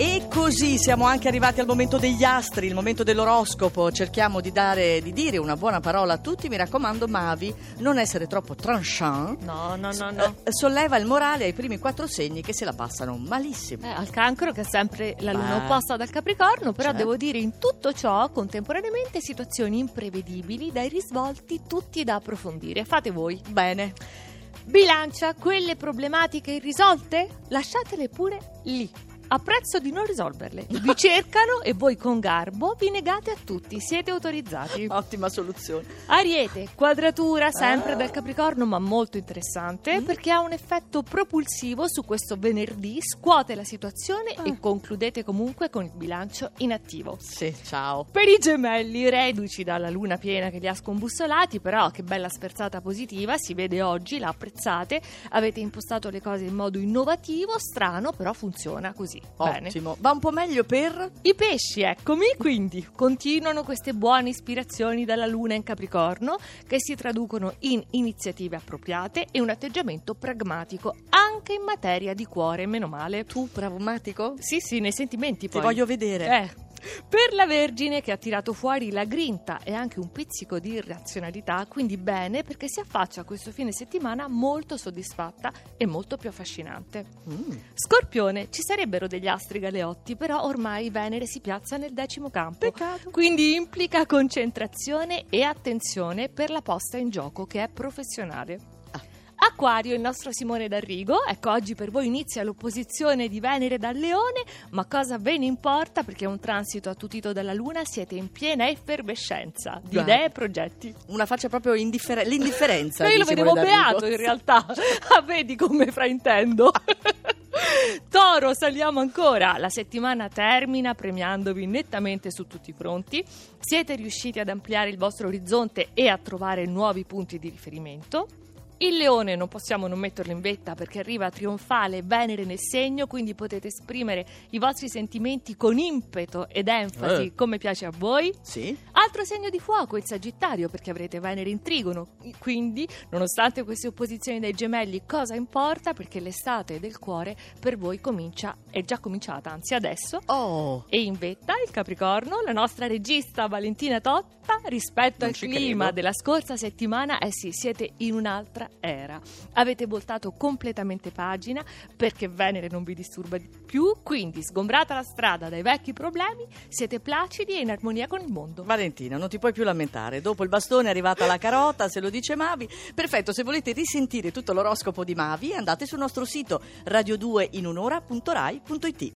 E così siamo anche arrivati al momento degli astri, il momento dell'oroscopo. Cerchiamo di, dare, di dire una buona parola a tutti. Mi raccomando, Mavi, non essere troppo tranchant. No, no, no, no. Eh, solleva il morale ai primi quattro segni che se la passano malissimo. Eh, al cancro che è sempre la luna Beh. opposta dal capricorno, però Certo. devo dire in tutto ciò contemporaneamente situazioni imprevedibili, dai risvolti tutti da approfondire. Fate voi. Bene. Bilancia, quelle problematiche irrisolte? Lasciatele pure lì. A prezzo di non risolverle. Vi cercano e voi con garbo vi negate a tutti. Siete autorizzati. Ottima soluzione. Ariete, quadratura sempre Ah. dal Capricorno, ma molto interessante Mm. perché ha un effetto propulsivo su questo venerdì, scuote la situazione Ah. e concludete comunque con il bilancio in attivo. Sì, ciao. Per i gemelli, reduci dalla luna piena che li ha scombussolati, però che bella sferzata positiva, si vede oggi, la apprezzate, avete impostato le cose in modo innovativo, strano, però funziona così. Bene. Ottimo. Va un po' meglio per... I pesci, eccomi, quindi continuano queste buone ispirazioni dalla Luna in Capricorno che si traducono in iniziative appropriate e un atteggiamento pragmatico anche in materia di cuore, meno male. Tu, pragmatico? Sì, sì, nei sentimenti Ti poi. voglio vedere. Eh. Per la Vergine che ha tirato fuori la grinta e anche un pizzico di irrazionalità, quindi bene perché si affaccia a questo fine settimana molto soddisfatta e molto più affascinante. Mm. Scorpione, ci sarebbero degli astri galeotti, però ormai Venere si piazza nel decimo campo. Peccato. Quindi implica concentrazione e attenzione per la posta in gioco che è professionale. Acquario, il nostro Simone D'Arrigo. Ecco, oggi per voi inizia l'opposizione di Venere dal Leone, ma cosa ve ne importa? Perché è un transito attutito dalla Luna, siete in piena effervescenza di Guarda. idee e progetti. Una faccia proprio indifferente. L'indifferenza. Io lo vedevo beato in realtà. Ah, vedi come fraintendo. Toro, saliamo ancora. La settimana termina premiandovi nettamente su tutti i fronti. Siete riusciti ad ampliare il vostro orizzonte e a trovare nuovi punti di riferimento. Il leone non possiamo non metterlo in vetta perché arriva trionfale Venere nel segno, quindi potete esprimere i vostri sentimenti con impeto ed enfasi Eh. come piace a voi. Sì? Altro segno di fuoco, il Sagittario, perché avrete Venere in trigono. Quindi, nonostante queste opposizioni dai gemelli, cosa importa? Perché l'estate del cuore per voi comincia, è già cominciata, anzi adesso. Oh. E in vetta il Capricorno, la nostra regista Valentina Totta, rispetto Non al clima credo. della scorsa settimana, eh sì, siete in un'altra era. Avete voltato completamente pagina perché Venere non vi disturba di più, quindi sgombrata la strada dai vecchi problemi, siete placidi e in armonia con il mondo. Valentina, non ti puoi più lamentare. Dopo il bastone è arrivata la carota, se lo dice Mavi. Perfetto, se volete risentire tutto l'oroscopo di Mavi, andate sul nostro sito radio2inunora.rai.it.